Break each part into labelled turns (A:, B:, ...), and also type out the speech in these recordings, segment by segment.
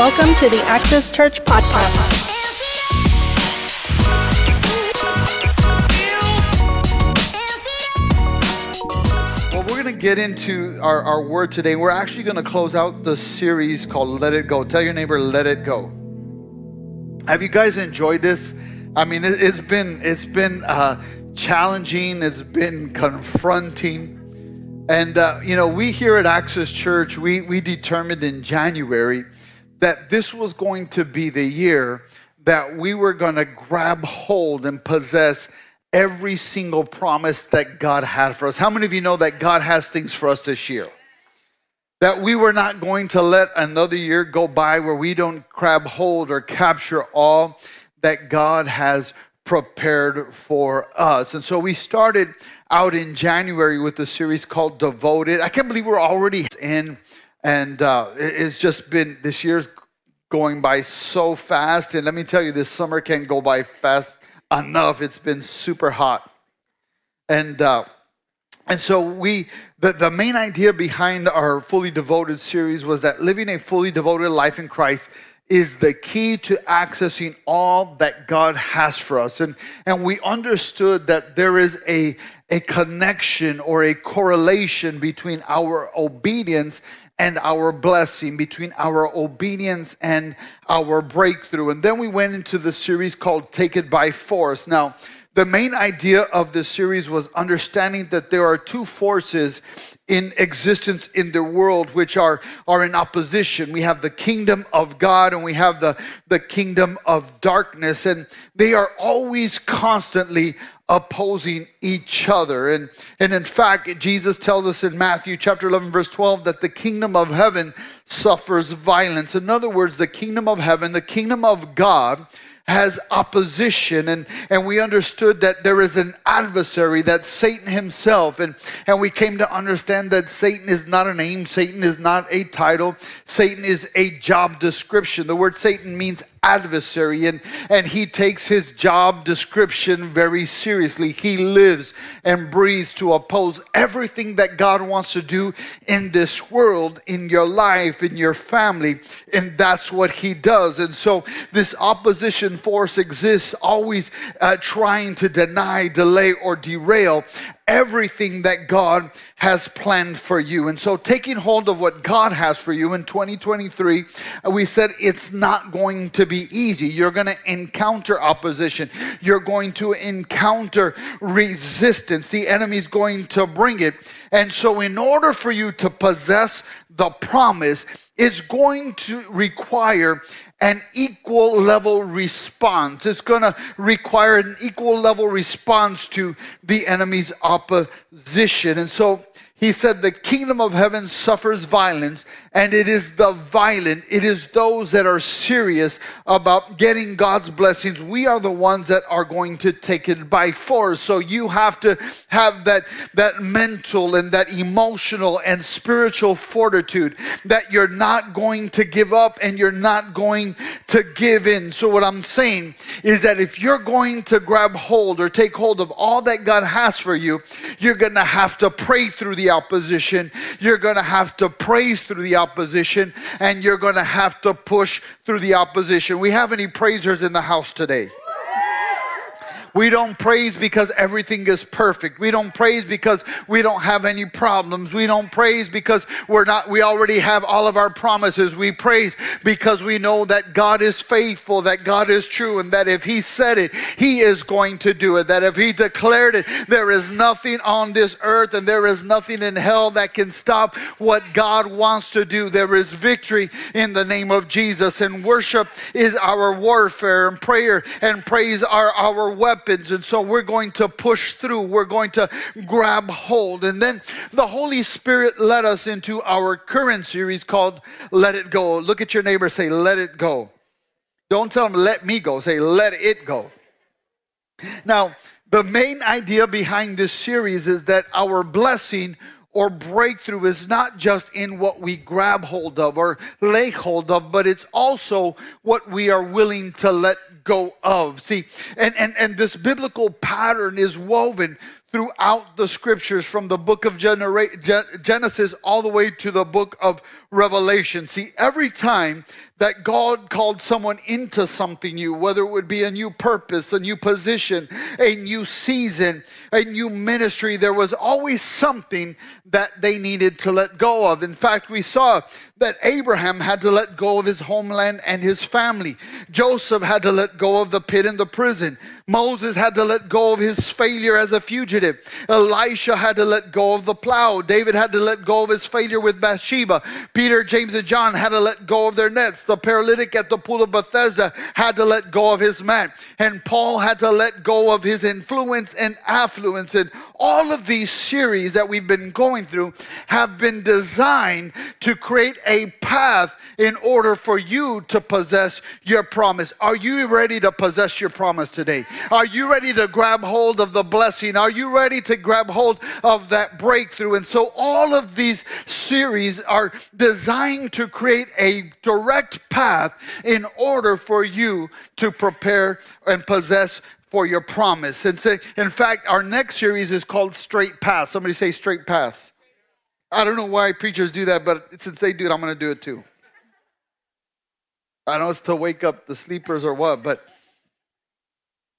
A: Welcome to the Access Church Podcast.
B: Well, we're going to get into our, our word today. We're actually going to close out the series called Let It Go. Tell your neighbor, let it go. Have you guys enjoyed this? I mean, it, has been it's been uh, challenging. It's been confronting, and uh, you know, we here at Access Church, we we determined in January that this was going to be the year that we were going to grab hold and possess every single promise that God had for us. How many of you know that God has things for us this year? That we were not going to let another year go by where we don't grab hold or capture all that God has prepared for us. And so we started out in January with a series called Devoted. I can't believe we're already in and uh, it's just been this year's going by so fast. And let me tell you this summer can't go by fast enough. It's been super hot. And uh, and so we the, the main idea behind our fully devoted series was that living a fully devoted life in christ is the key to accessing all that god has for us. And and we understood that there is a a connection or a correlation between our obedience and our blessing, between our obedience and our breakthrough. And then we went into the series called Take It by Force. Now, the main idea of this series was understanding that there are two forces in existence in the world which are, are in opposition. We have the kingdom of God and we have the, the kingdom of darkness, and they are always constantly opposing each other. And, and in fact, Jesus tells us in Matthew chapter 11, verse 12, that the kingdom of heaven suffers violence. In other words, the kingdom of heaven, the kingdom of God, has opposition. And, and we understood that there is an adversary that satan himself. And, and we came to understand that satan is not a name. Satan is not a title. Satan is a job description. The word satan means adversary and, and he takes his job description very seriously. He lives and breathes to oppose everything that God wants to do in this world, in your life, in your family, and that's what he does. And so this opposition force exists, always uh, trying to deny, delay, or derail everything that God has planned for you. And so, taking hold of what God has for you in 2023, uh, we said it's not going to be easy. You're going to encounter opposition, you're going to encounter resistance. The enemy's going to bring it. And so, in order for you to possess the promise, it's going to require an equal level response. It's going to require an equal level response to the enemy's opposition. And so he said, The kingdom of heaven suffers violence, and it is the violent, it is those that are serious about getting God's blessings. We are the ones that are going to take it by force. So you have to have that, that mental and that emotional and spiritual fortitude that you're not going to give up and you're not going to give in. So, what I'm saying is that if you're going to grab hold or take hold of all that God has for you, you're going to have to pray through the opposition. You're going to have to praise through the opposition and you're going to have to push through the opposition. We have any praisers in the house today? We don't praise because everything is perfect. We don't praise because we don't have any problems. We don't praise because we're not we already have all of our promises. We praise because we know that God is faithful, that God is true and that if he said it, he is going to do it. That if he declared it, there is nothing on this earth and there is nothing in hell that can stop what God wants to do. There is victory in the name of Jesus and worship is our warfare and prayer and praise are our weapon weapons. And so we're going to push through, we're going to grab hold. And then the Holy Spirit led us into our current series called Let It Go. Look at your neighbor, say, Let It Go. Don't tell them, Let me go. Say, Let it go. Now, the main idea behind this series is that our blessing or breakthrough is not just in what we grab hold of or lay hold of, but it's also what we are willing to let go of. See, and, and, and this biblical pattern is woven throughout the scriptures from the book of Genesis all the way to the book of Revelation. See, every time that God called someone into something new, whether it would be a new purpose, a new position, a new season, a new ministry, there was always something that they needed to let go of. In fact, we saw that Abraham had to let go of his homeland and his family. Joseph had to let go of the pit and the prison. Moses had to let go of his failure as a fugitive. Elisha had to let go of the plow. David had to let go of his failure with Bathsheba. Peter, James, and John had to let go of their nets. The paralytic at the pool of Bethesda had to let go of his mat. And Paul had to let go of his influence and affluence. And all of these series that we've been going through have been designed to create a path in order for you to possess your promise. Are you ready to possess your promise today? Are you ready to grab hold of the blessing? Are you ready to grab hold of that breakthrough? And so all of these series are designed designed to create a direct path in order for you to prepare and possess for your promise. And say, in fact, our next series is called Straight Paths. Somebody say Straight Paths. I don't know why preachers do that, but since they do it, I'm going to do it too. I know it's to wake up the sleepers or what, but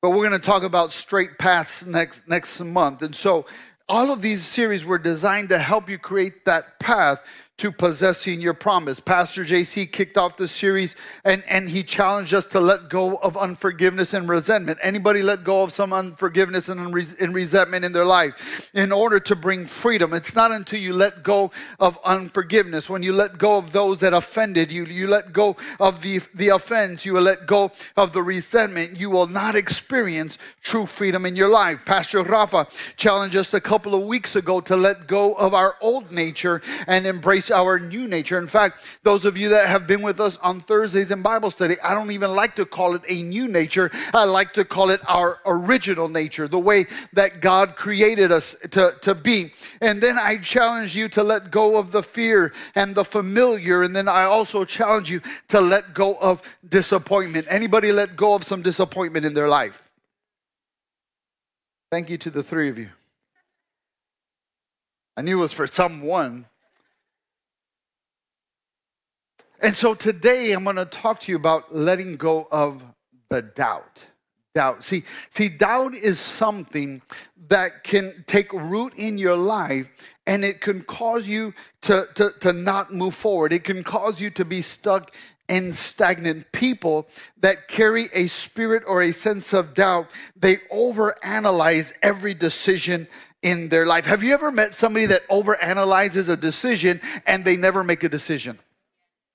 B: but we're going to talk about straight paths next next month. And so all of these series were designed to help you create that path to possessing your promise. Pastor JC kicked off the series and, and he challenged us to let go of unforgiveness and resentment. Anybody let go of some unforgiveness and, and resentment in their life in order to bring freedom. It's not until you let go of unforgiveness, when you let go of those that offended you, you let go of the, the offense, you will let go of the resentment, you will not experience true freedom in your life. Pastor Rafa challenged us a couple of weeks ago to let go of our old nature and embrace our new nature. In fact, those of you that have been with us on Thursdays in Bible study, I don't even like to call it a new nature. I like to call it our original nature, the way that God created us to, to be. And then I challenge you to let go of the fear and the familiar. And then I also challenge you to let go of disappointment. Anybody let go of some disappointment in their life? Thank you to the three of you. I knew it was for someone. And so today I'm going to talk to you about letting go of the doubt. Doubt. See, see, doubt is something that can take root in your life and it can cause you to, to, to not move forward. It can cause you to be stuck and stagnant people that carry a spirit or a sense of doubt, they overanalyze every decision in their life. Have you ever met somebody that overanalyzes a decision and they never make a decision?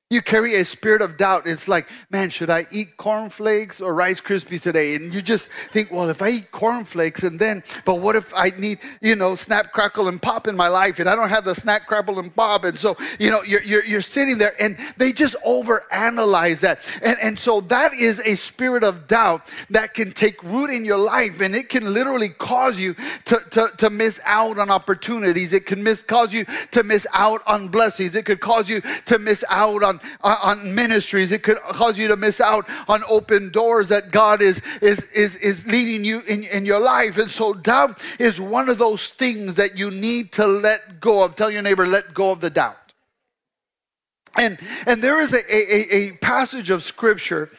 B: You carry a spirit of doubt. It's like, man, should I eat cornflakes or Rice Krispies today? And you just think, well, if I eat cornflakes and then, but what if I need, you know, snap, crackle, and pop in my life and I don't have the snap, crackle, and pop? And so, you know, you're, you're, you're sitting there and they just overanalyze that. And, and so that is a spirit of doubt that can take root in your life and it can literally cause you to, to, to miss out on opportunities. It can miss, cause you to miss out on blessings. It could cause you to miss out on on, on ministries. It could cause you to miss out on open doors that God is, is, is, is leading you in, in your life. And so doubt is one of those things that you need to let go of. Tell your neighbor, let go of the doubt. And, and there is a, a, a passage of scripture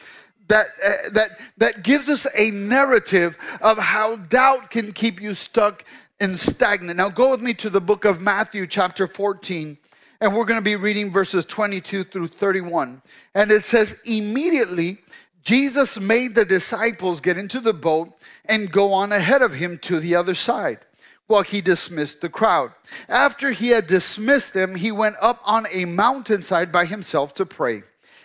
B: that, uh, that, that gives us a narrative of how doubt can keep you stuck and stagnant. Now, go with me to the book of Matthew, chapter 14, and we're going to be reading verses 22 through 31. And it says, Immediately, Jesus made the disciples get into the boat and go on ahead of him to the other side while he dismissed the crowd. After he had dismissed them, he went up on a mountainside by himself to pray.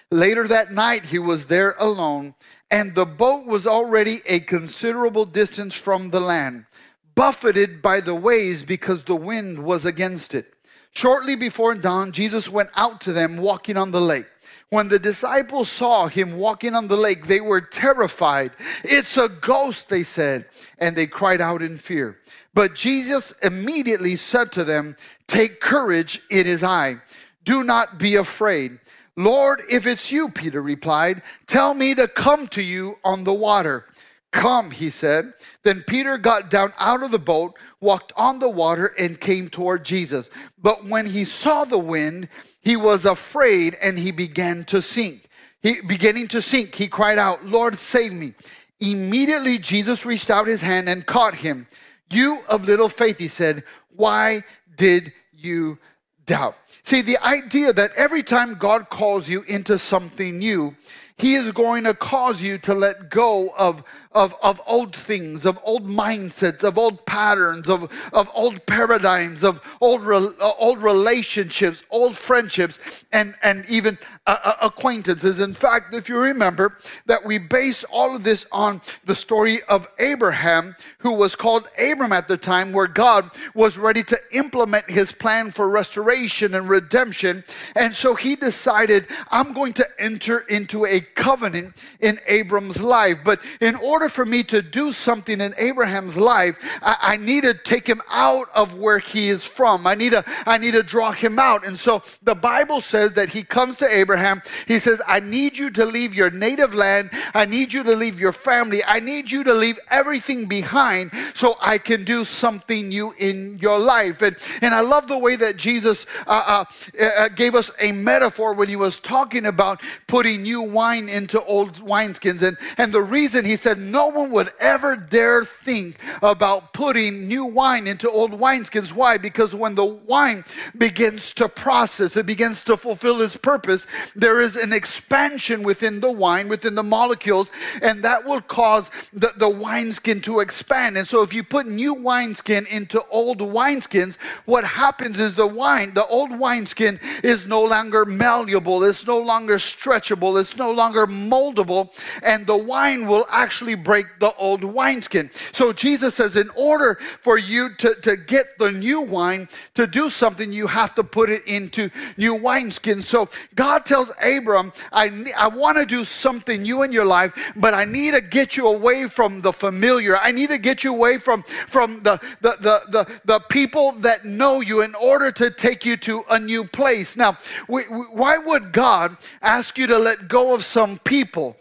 B: Later that night, he was there alone, and the boat was already a considerable distance from the land, buffeted by the waves because the wind was against it. Shortly before dawn, Jesus went out to them walking on the lake. When the disciples saw him walking on the lake, they were terrified. It's a ghost, they said, and they cried out in fear. But Jesus immediately said to them, Take courage, it is I. Do not be afraid. Lord, if it's you, Peter replied, tell me to come to you on the water. Come, he said. Then Peter got down out of the boat, walked on the water, and came toward Jesus. But when he saw the wind, he was afraid and he began to sink. He beginning to sink, he cried out, Lord, save me. Immediately Jesus reached out his hand and caught him. You of little faith, he said, why did you doubt? See, the idea that every time God calls you into something new, he is going to cause you to let go of of, of old things, of old mindsets, of old patterns, of, of old paradigms, of old, re, uh, old relationships, old friendships, and, and even uh, uh, acquaintances. In fact, if you remember that we base all of this on the story of Abraham, who was called Abram at the time, where God was ready to implement his plan for restoration and redemption. And so he decided, I'm going to enter into a covenant in Abram's life. But in order order for me to do something in Abraham's life, I, I need to take him out of where he is from. I need to, I need to draw him out. And so the Bible says that he comes to Abraham. He says, I need you to leave your native land. I need you to leave your family. I need you to leave everything behind so I can do something new in your life. And, and I love the way that Jesus uh, uh, uh, gave us a metaphor when he was talking about putting new wine into old wineskins. And, and the reason he said, no one would ever dare think about putting new wine into old wineskins. Why? Because when the wine begins to process, it begins to fulfill its purpose, there is an expansion within the wine, within the molecules, and that will cause the, the wineskin to expand. And so if you put new wineskin into old wineskins, what happens is the wine, the old wineskin is no longer malleable, it's no longer stretchable, it's no longer moldable, and the wine will actually break the old wineskin. So Jesus says, in order for you to, to get the new wine to do something, you have to put it into new wineskins. So God tells Abram, I, I want to do something new in your life, but I need to get you away from the familiar. I need to get you away from, from the, the, the, the, the people that know you in order to take you to a new place. Now, we, we, why would God ask you to let go of some people?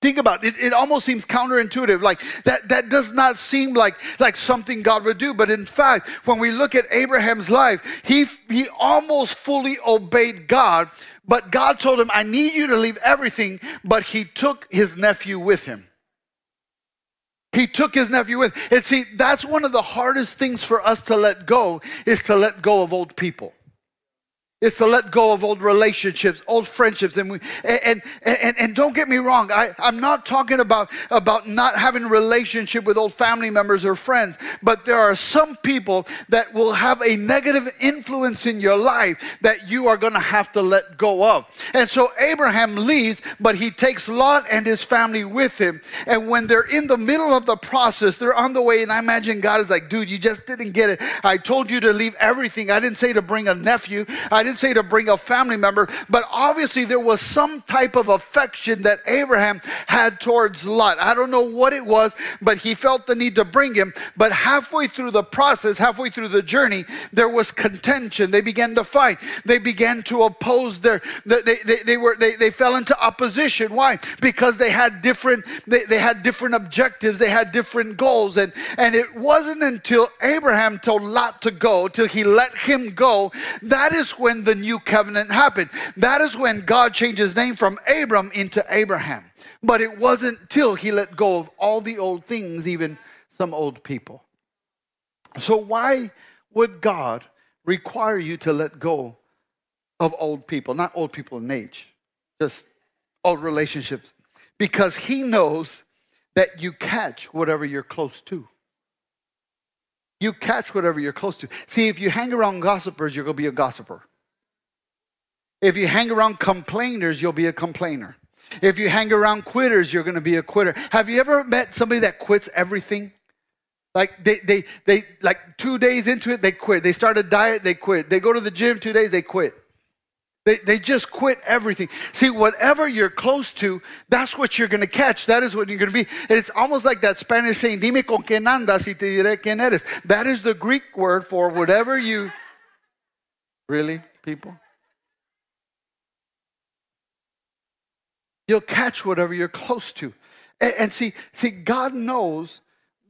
B: Think about it. It almost seems counterintuitive. Like that, that does not seem like, like something God would do. But in fact, when we look at Abraham's life, he, he almost fully obeyed God. But God told him, I need you to leave everything. But he took his nephew with him. He took his nephew with. And see, that's one of the hardest things for us to let go is to let go of old people is to let go of old relationships, old friendships. And, we, and, and, and, don't get me wrong, I, I'm not talking about, about not having a relationship with old family members or friends, but there are some people that will have a negative influence in your life that you are going to have to let go of. And so Abraham leaves, but he takes Lot and his family with him. And when they're in the middle of the process, they're on the way, and I imagine God is like, dude, you just didn't get it. I told you to leave everything. I didn't say to bring a nephew. I didn't say to bring a family member, but obviously there was some type of affection that Abraham had towards Lot. I don't know what it was, but he felt the need to bring him. But halfway through the process, halfway through the journey, there was contention. They began to fight. They began to oppose their, they, they, they were, they, they fell into opposition. Why? Because they had different, they, they had different objectives. They had different goals. And, and it wasn't until Abraham told Lot to go, till he let him go, that is when the new covenant happened. That is when God changed his name from Abram into Abraham. But it wasn't till he let go of all the old things, even some old people. So, why would God require you to let go of old people? Not old people in age, just old relationships. Because he knows that you catch whatever you're close to. You catch whatever you're close to. See, if you hang around gossipers, you're going to be a gossiper. If you hang around complainers, you'll be a complainer. If you hang around quitters, you're going to be a quitter. Have you ever met somebody that quits everything? Like they, they, they, like two days into it, they quit. They start a diet, they quit. They go to the gym two days, they quit. They, they just quit everything. See, whatever you're close to, that's what you're going to catch. That is what you're going to be. And it's almost like that Spanish saying, dime con quién andas y te diré quién eres. That is the Greek word for whatever you. Really, people? You'll catch whatever you're close to. And, and see, see, God knows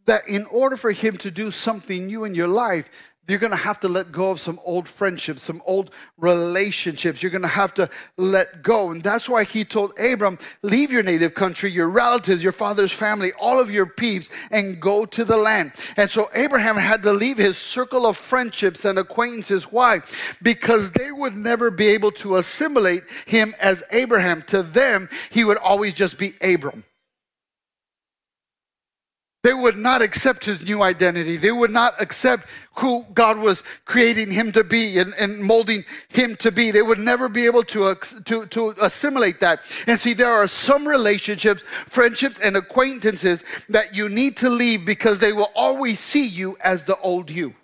B: that in order for Him to do something new in your life, you're going to have to let go of some old friendships, some old relationships. You're going to have to let go. And that's why he told Abram, leave your native country, your relatives, your father's family, all of your peeps, and go to the land. And so Abraham had to leave his circle of friendships and acquaintances. Why? Because they would never be able to assimilate him as Abraham. To them, he would always just be Abram. They would not accept his new identity. They would not accept who God was creating him to be and, and molding him to be. They would never be able to, to, to assimilate that. And see, there are some relationships, friendships, and acquaintances that you need to leave because they will always see you as the old you.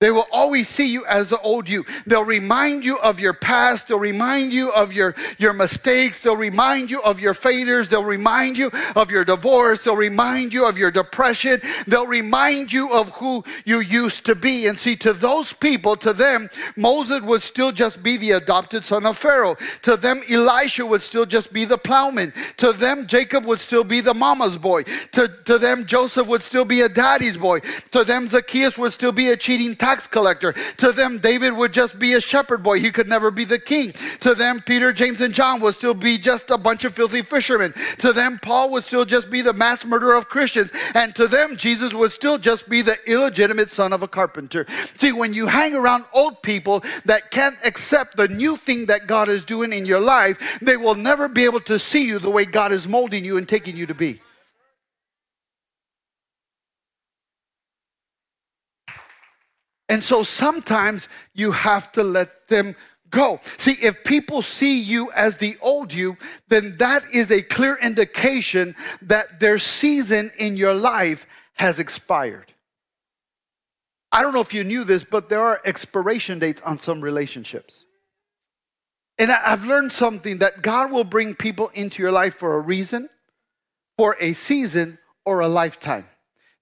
B: They will always see you as the old you. They'll remind you of your past. They'll remind you of your, your mistakes. They'll remind you of your failures. They'll remind you of your divorce. They'll remind you of your depression. They'll remind you of who you used to be. And see, to those people, to them, Moses would still just be the adopted son of Pharaoh. To them, Elisha would still just be the plowman. To them, Jacob would still be the mama's boy. To, to them, Joseph would still be a daddy's boy. To them, Zacchaeus would still be a cheating tax collector. To them, David would just be a shepherd boy. He could never be the king. To them, Peter, James, and John would still be just a bunch of filthy fishermen. To them, Paul would still just be the mass murderer of Christians. And to them, Jesus would still just be the illegitimate son of a carpenter. See, when you hang around old people that can't accept the new thing that God is doing in your life, they will never be able to see you the way God is molding you and taking you to be. And so sometimes you have to let them go. See, if people see you as the old you, then that is a clear indication that their season in your life has expired. I don't know if you knew this, but there are expiration dates on some relationships. And I've learned something that God will bring people into your life for a reason, for a season, or a lifetime.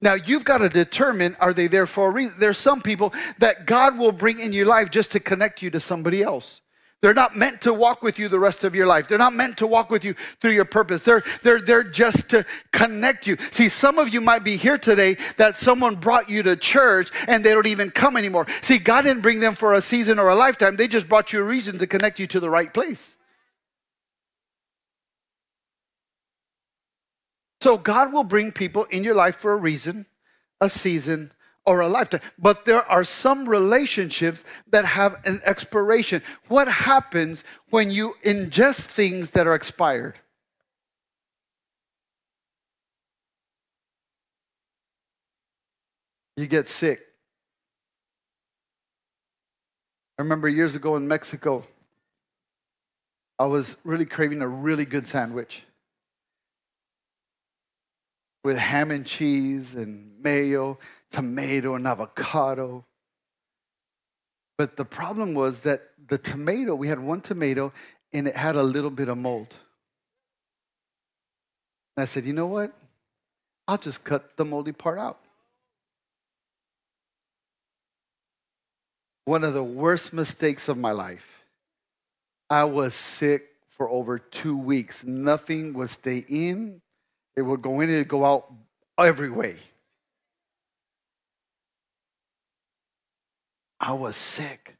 B: Now you've got to determine are they there for a reason? There's some people that God will bring in your life just to connect you to somebody else. They're not meant to walk with you the rest of your life. They're not meant to walk with you through your purpose. They're, they're, they're just to connect you. See, some of you might be here today that someone brought you to church and they don't even come anymore. See, God didn't bring them for a season or a lifetime. They just brought you a reason to connect you to the right place. So God will bring people in your life for a reason, a season, or a lifetime. But there are some relationships that have an expiration. What happens when you ingest things that are expired? You get sick. I remember years ago in Mexico, I was really craving a really good sandwich with ham and cheese and mayo, tomato and avocado. But the problem was that the tomato, we had one tomato and it had a little bit of mold. And I said, you know what? I'll just cut the moldy part out. One of the worst mistakes of my life. I was sick for over two weeks. Nothing would stay in, it would go in and go out every way. I was sick.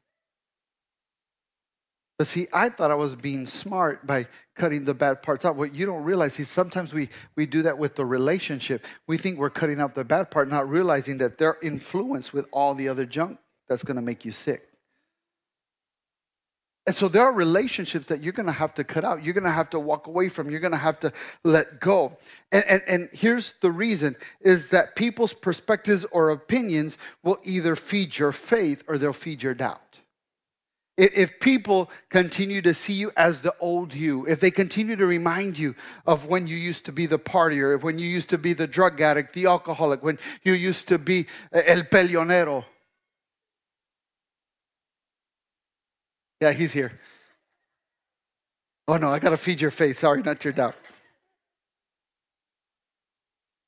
B: But see, I thought I was being smart by cutting the bad parts out. What you don't realize is sometimes we, we do that with the relationship. We think we're cutting out the bad part, not realizing that they're influenced with all the other junk that's going to make you sick. And so there are relationships that you're going to have to cut out. You're going to have to walk away from. You're going to have to let go. And, and, and here's the reason is that people's perspectives or opinions will either feed your faith or they'll feed your doubt. If people continue to see you as the old you, if they continue to remind you of when you used to be the partier, when you used to be the drug addict, the alcoholic, when you used to be el peleonero, Yeah, he's here. Oh no, I got to feed your faith. Sorry, not your doubt.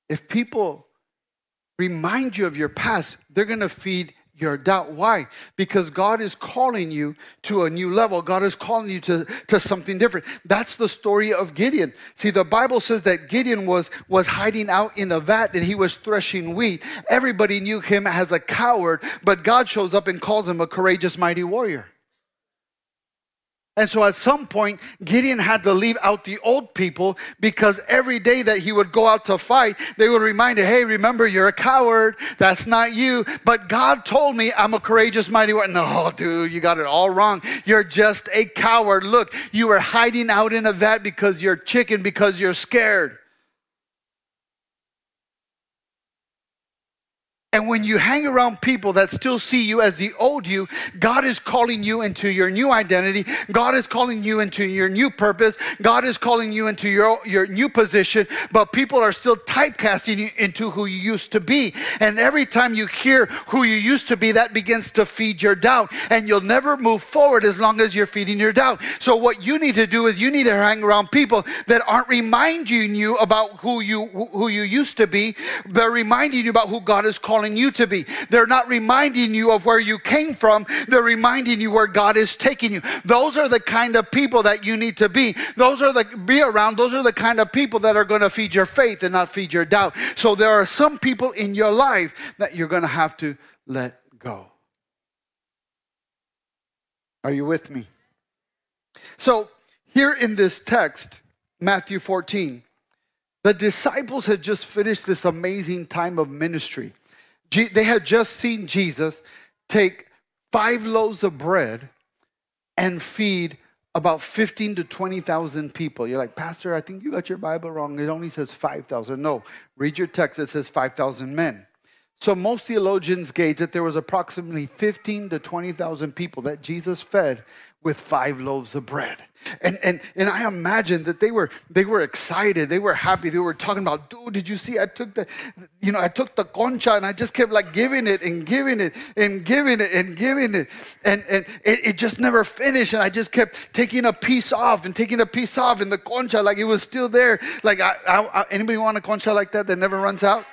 B: If people remind you of your past, they're going to feed your doubt. Why? Because God is calling you to a new level. God is calling you to, to something different. That's the story of Gideon. See, the Bible says that Gideon was, was hiding out in a vat and he was threshing wheat. Everybody knew him as a coward, but God shows up and calls him a courageous, mighty warrior. And so at some point, Gideon had to leave out the old people because every day that he would go out to fight, they would remind him, hey, remember, you're a coward. That's not you. But God told me I'm a courageous, mighty one. No, dude, you got it all wrong. You're just a coward. Look, you were hiding out in a vat because you're chicken, because you're scared. And when you hang around people that still see you as the old you, God is calling you into your new identity. God is calling you into your new purpose. God is calling you into your, your new position, but people are still typecasting you into who you used to be. And every time you hear who you used to be, that begins to feed your doubt. And you'll never move forward as long as you're feeding your doubt. So what you need to do is you need to hang around people that aren't reminding you about who you who you used to be, but reminding you about who God is calling calling you to be. They're not reminding you of where you came from, they're reminding you where God is taking you. Those are the kind of people that you need to be. Those are the be around, those are the kind of people that are going to feed your faith and not feed your doubt. So there are some people in your life that you're going to have to let go. Are you with me? So, here in this text, Matthew 14, the disciples had just finished this amazing time of ministry. They had just seen Jesus take five loaves of bread and feed about 15 to 20,000 people. You're like, Pastor, I think you got your Bible wrong. It only says 5,000. No, read your text, it says 5,000 men. So most theologians gauge that there was approximately 15 to 20,000 people that Jesus fed with five loaves of bread. And, and, and I imagine that they were, they were excited. They were happy. They were talking about, dude, did you see? I took the, you know, I took the concha and I just kept like giving it and giving it and giving it and giving it. And, and it, it just never finished. And I just kept taking a piece off and taking a piece off and the concha, like it was still there. Like, I, I, I, anybody want a concha like that that never runs out?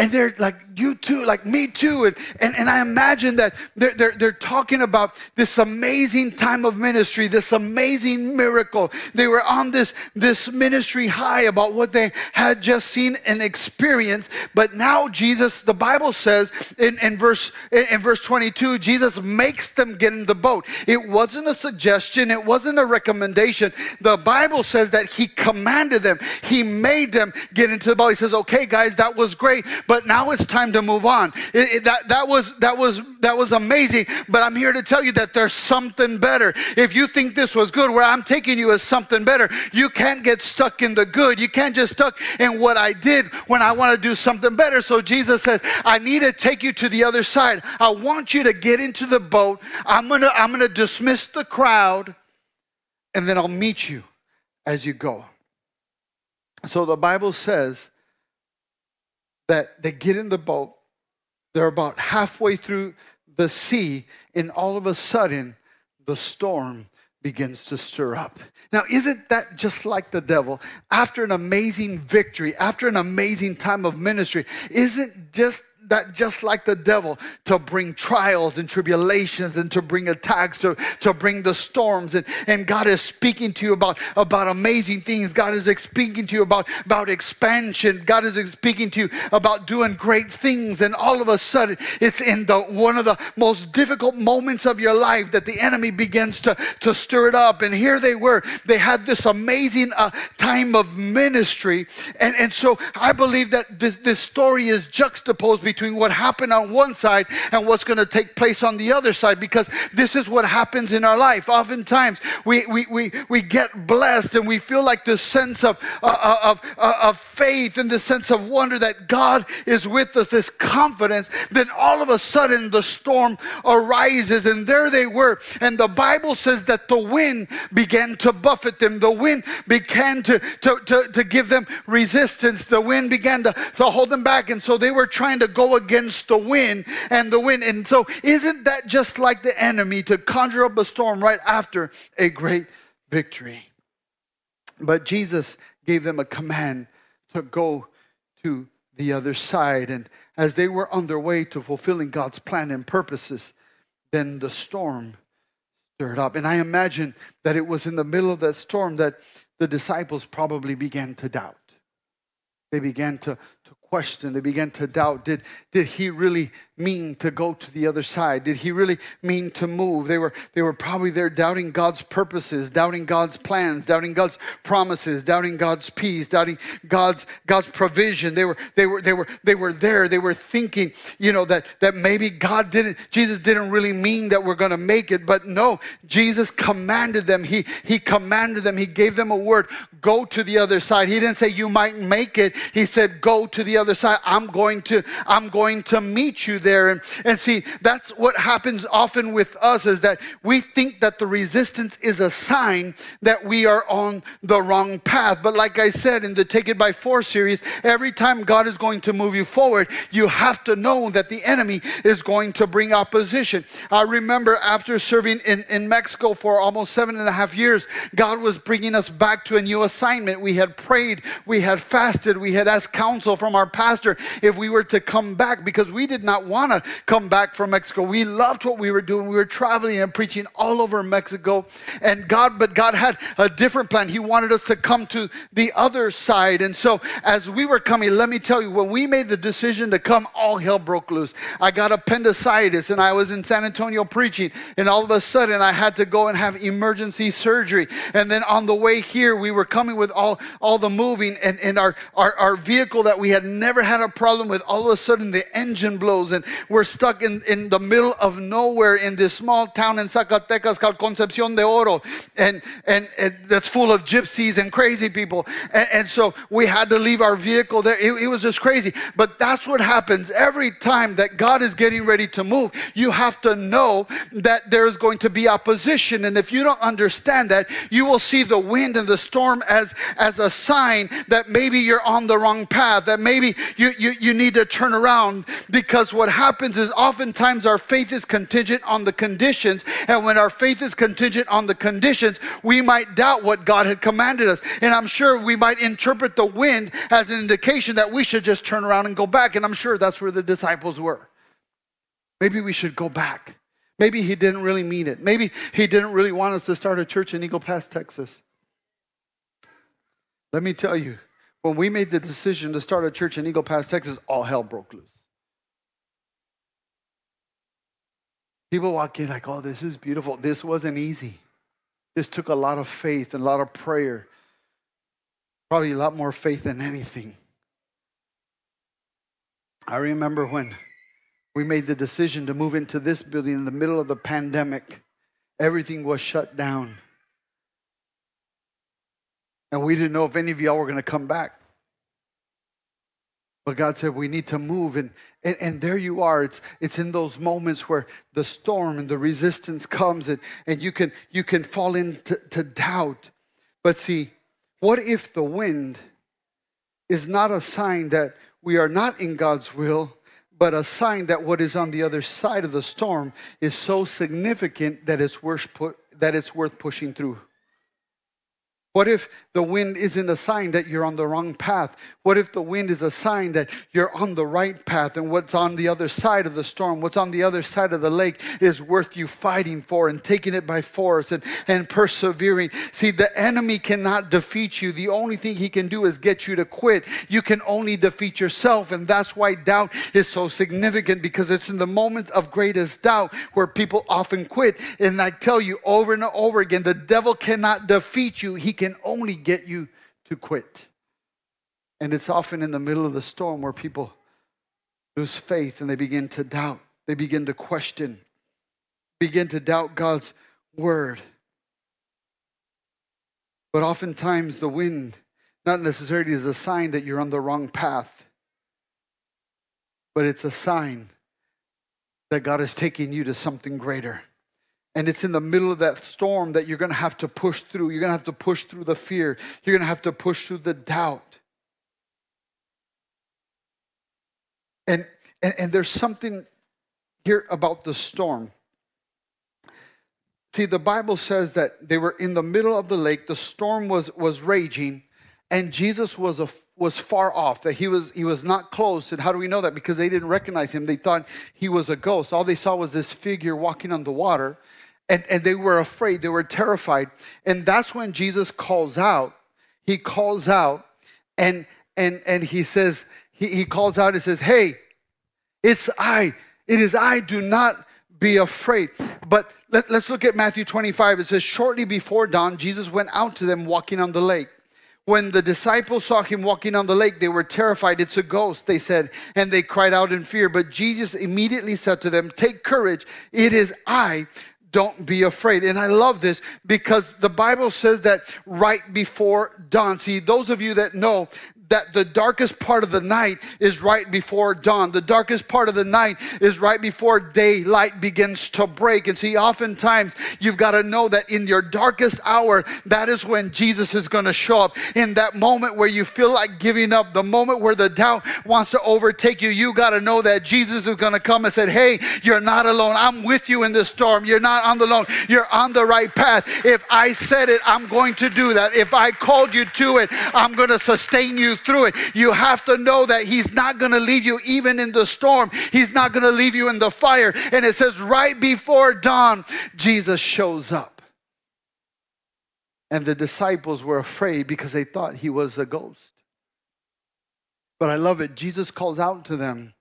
B: And they're like, you too, like me too. And, and, and I imagine that they're, they're, they're talking about this amazing time of ministry, this amazing miracle. They were on this, this ministry high about what they had just seen and experienced. But now Jesus, the Bible says in, in, verse, in verse 22, Jesus makes them get in the boat. It wasn't a suggestion, it wasn't a recommendation. The Bible says that he commanded them, he made them get into the boat. He says, okay, guys, that was great but now it's time to move on. It, it, that, that, was, that, was, that was amazing, but I'm here to tell you that there's something better. If you think this was good, where I'm taking you is something better. You can't get stuck in the good. You can't just stuck in what I did when I want to do something better. So Jesus says, I need to take you to the other side. I want you to get into the boat. I'm going to I'm going to dismiss the crowd and then I'll meet you as you go. So the Bible says that they get in the boat, they're about halfway through the sea, and all of a sudden, the storm begins to stir up. Now, isn't that just like the devil? After an amazing victory, after an amazing time of ministry, isn't just that just like the devil to bring trials and tribulations and to bring attacks, to, to bring the storms. And, and God is speaking to you about, about amazing things. God is speaking to you about, about expansion. God is speaking to you about doing great things. And all of a sudden, it's in the one of the most difficult moments of your life that the enemy begins to, to stir it up. And here they were. They had this amazing uh, time of ministry. And, and so I believe that this, this story is juxtaposed between between what happened on one side and what's going to take place on the other side because this is what happens in our life. Oftentimes, we, we, we, we get blessed and we feel like this sense of, uh, uh of, uh, of faith and this sense of wonder that God is with us, this confidence. Then all of a sudden, the storm arises, and there they were. And the Bible says that the wind began to buffet them, the wind began to, to, to, to give them resistance, the wind began to, to hold them back. And so they were trying to go against the wind and the wind. And so, isn't that just like the enemy to conjure up a storm right after a great victory? But Jesus gave them a command to go to the other side. And as they were on their way to fulfilling God's plan and purposes, then the storm stirred up. And I imagine that it was in the middle of that storm that the disciples probably began to doubt. They began to, question. They began to doubt. Did, did he really mean to go to the other side? Did he really mean to move? They were, they were probably there doubting God's purposes, doubting God's plans, doubting God's promises, doubting God's peace, doubting God's, God's provision. They were, they, were, they, were, they were there. They were thinking, you know, that, that maybe God didn't, Jesus didn't really mean that we're going to make it. But no, Jesus commanded them. He, he commanded them. He gave them a word go to the other side. He didn't say you might make it. He said go to the other side. I'm going to I'm going to meet you there. And and see, that's what happens often with us is that we think that the resistance is a sign that we are on the wrong path. But like I said in the Take It by Force series, every time God is going to move you forward, you have to know that the enemy is going to bring opposition. I remember after serving in, in Mexico for almost seven and a half years, God was bringing us back to a new assignment. We had prayed, we had fasted, we had asked counsel from our pastor if we were to come back because we did not want to come back from Mexico. We loved what we were doing. We were traveling and preaching all over Mexico. And God, but God had a different plan. He wanted us to come to the other side. And so as we were coming, let me tell you, when we made the decision to come, all hell broke loose. I got appendicitis and I was in San Antonio preaching. And all of a sudden I had to go and have emergency surgery. And then on the way here, we were coming with all, all the moving and, and our, our, our vehicle that we had never had a problem with, all of a sudden the engine blows and we're stuck in, in the middle of nowhere in this small town in Zacatecas called Concepcion de Oro. And, and, and that's full of gypsies and crazy people. And, and so we had to leave our vehicle there. It, it was just crazy. But that's what happens every time that God is getting ready to move. You have to know that there is going to be opposition. And if you don't understand that, you will see the wind and the storm as, as a sign that maybe you're on the wrong path, that maybe you, you, you need to turn around. Because what happens is oftentimes our faith is contingent on the conditions. And when our faith is contingent on the conditions, we might doubt what God had commanded us. And I'm sure we might interpret the wind as an indication that we should just turn around and go back. And I'm sure that's where the disciples were. Maybe we should go back. Maybe he didn't really mean it. Maybe he didn't really want us to start a church in Eagle Pass, Texas. Let me tell you, when we made the decision to start a church in Eagle Pass, Texas, all hell broke loose. People walk in like, oh, this is beautiful. This wasn't easy. This took a lot of faith and a lot of prayer. Probably a lot more faith than anything. I remember when we made the decision to move into this building in the middle of the pandemic, everything was shut down. And we didn't know if any of y'all were going to come back. But God said, we need to move. And, and, and, there you are. It's, it's in those moments where the storm and the resistance comes and, and you, can, you can fall into to doubt. But see, what if the wind is not a sign that we are not in God's will, but a sign that what is on the other side of the storm is so significant that it's worth, that it's worth pushing through? What if the wind isn't a sign that you're on the wrong path? What if the wind is a sign that you're on the right path and what's on the other side of the storm, what's on the other side of the lake is worth you fighting for and taking it by force and, and persevering? See, the enemy cannot defeat you. The only thing he can do is get you to quit. You can only defeat yourself. And that's why doubt is so significant because it's in the moment of greatest doubt where people often quit. And I tell you over and over again, the devil cannot defeat you. He can only get you to quit. And it's often in the middle of the storm where people lose faith and they begin to doubt. They begin to question, begin to doubt God's word. But oftentimes the wind not necessarily is a sign that you're on the wrong path, but it's a sign that God is taking you to something greater. And it's in the middle of that storm that you're going to have to push through. You're going to have to push through the fear. You're going to have to push through the doubt. And, and, and there's something here about the storm. See, the Bible says that they were in the middle of the lake, the storm was, was raging, and Jesus was a was far off, that he was he was not close. And how do we know that? Because they didn't recognize him. They thought he was a ghost. All they saw was this figure walking on the water, and, and they were afraid, they were terrified. And that's when Jesus calls out. He calls out and and and he says, he, he calls out and says, Hey, it's I. It is I. Do not be afraid. But let, us look at Matthew 25. It says, Shortly before dawn, Jesus went out to them walking on the lake. When the disciples saw him walking on the lake, they were terrified. It's a ghost, they said, and they cried out in fear. But Jesus immediately said to them, Take courage, it is I. Don't be afraid. And I love this because the Bible says that right before dawn. See, those of you that know that the darkest part of the night is right before dawn. The darkest part of the night is right before daylight begins to break. And see, oftentimes you've got to know that in your darkest hour, that is when Jesus is going to show up. In that moment where you feel like giving up, the moment where the doubt wants to overtake you, you got to know that Jesus is going to come and say, Hey, you're not alone. I'm with you in this storm. You're not on the alone. You're on the right path. If I said it, I'm going to do that. If I called you to it, I'm going to sustain you through it. You have to know that He's not going to leave you even in the storm, He's not going to leave you in the fire. And it says, right before dawn, Jesus shows up. And the disciples were afraid because they thought he was a ghost. But I love it. Jesus calls out to them.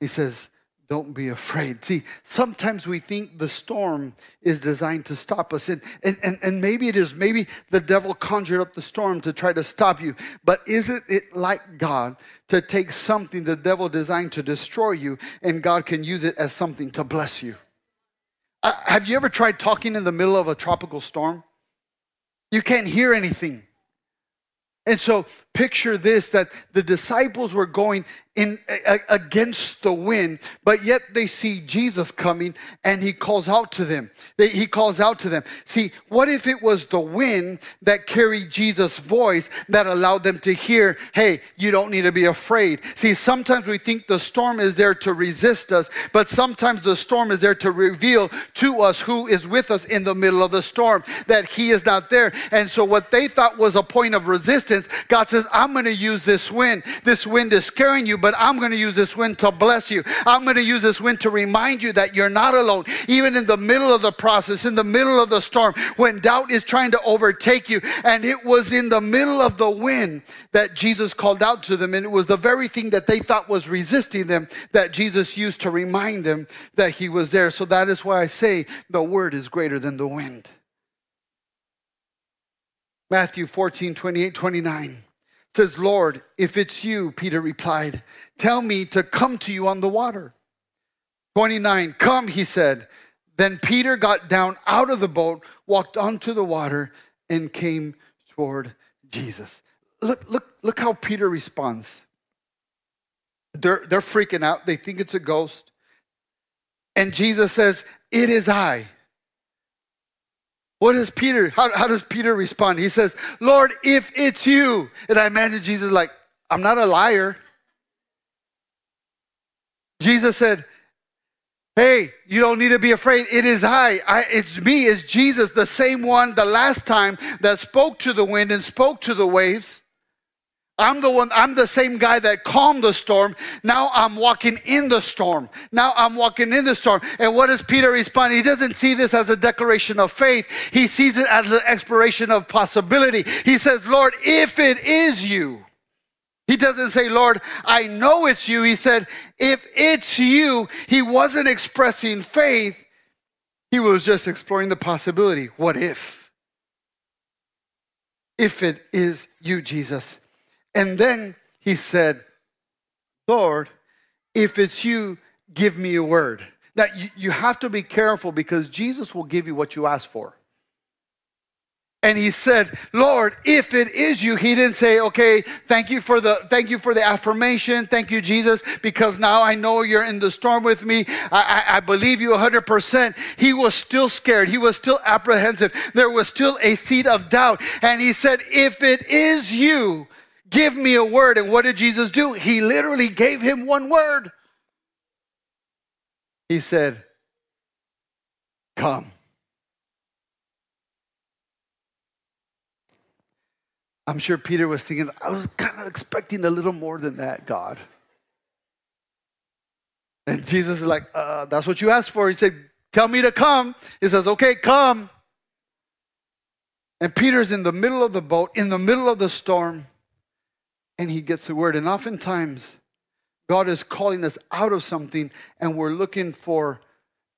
B: He says, don't be afraid. See, sometimes we think the storm is designed to stop us. And, and, and, and maybe it is. Maybe the devil conjured up the storm to try to stop you. But isn't it like God to take something the devil designed to destroy you and God can use it as something to bless you? Uh, have you ever tried talking in the middle of a tropical storm? You can't hear anything. And so picture this that the disciples were going in against the wind but yet they see jesus coming and he calls out to them. He calls out to them. See what if it was the wind that carried jesus voice that allowed them to hear hey you don't need to be afraid. See sometimes we think the storm is there to resist us but sometimes the storm is there to reveal to us who is with us in the middle of the storm that he is not there. And so what they thought was a point of resistance god says i'm going to use this wind this wind is scaring you but I'm going to use this wind to bless you. I'm going to use this wind to remind you that you're not alone, even in the middle of the process, in the middle of the storm, when doubt is trying to overtake you. And it was in the middle of the wind that Jesus called out to them. And it was the very thing that they thought was resisting them that Jesus used to remind them that he was there. So that is why I say the word is greater than the wind. Matthew 14, 28, 29 says, Lord, if it's you, Peter replied, tell me to come to you on the water. 29, come, he said. Then Peter got down out of the boat, walked onto the water, and came toward Jesus. Look, look, look how Peter responds. They're, they're freaking out. They think it's a ghost. And Jesus says, It is I. What does Peter, how, how does Peter respond? He says, Lord, if it's you. And I imagine Jesus like, I'm not a liar. Jesus said, Hey, you don't need to be afraid. It is I. I. It's me. It's Jesus, the same one the last time that spoke to the wind and spoke to the waves. I'm the one, I'm the same guy that calmed the storm. Now I'm walking in the storm. Now I'm walking in the storm. And what does Peter respond? He doesn't see this as a declaration of faith, he sees it as an exploration of possibility. He says, Lord, if it is you, he doesn't say, Lord, I know it's you. He said, if it's you, he wasn't expressing faith, he was just exploring the possibility. What if? If it is you, Jesus. And then he said, Lord, if it's you, give me a word. Now, you, have to be careful because Jesus will give you what you ask for. And he said, Lord, if it is you, he didn't say, okay, thank you for the thank you for the affirmation. Thank you, Jesus, because now I know you're in the storm with me. I, I, I believe you 100%. He was still scared. He was still apprehensive. There was still a seed of doubt. And he said, if it is you, Give me a word. And what did Jesus do? He literally gave him one word. He said, Come. I'm sure Peter was thinking, I was kind of expecting a little more than that, God. And Jesus is like, uh, That's what you asked for. He said, Tell me to come. He says, Okay, come. And Peter's in the middle of the boat, in the middle of the storm, and he gets the word. And oftentimes, God is calling us out of something, and we're looking for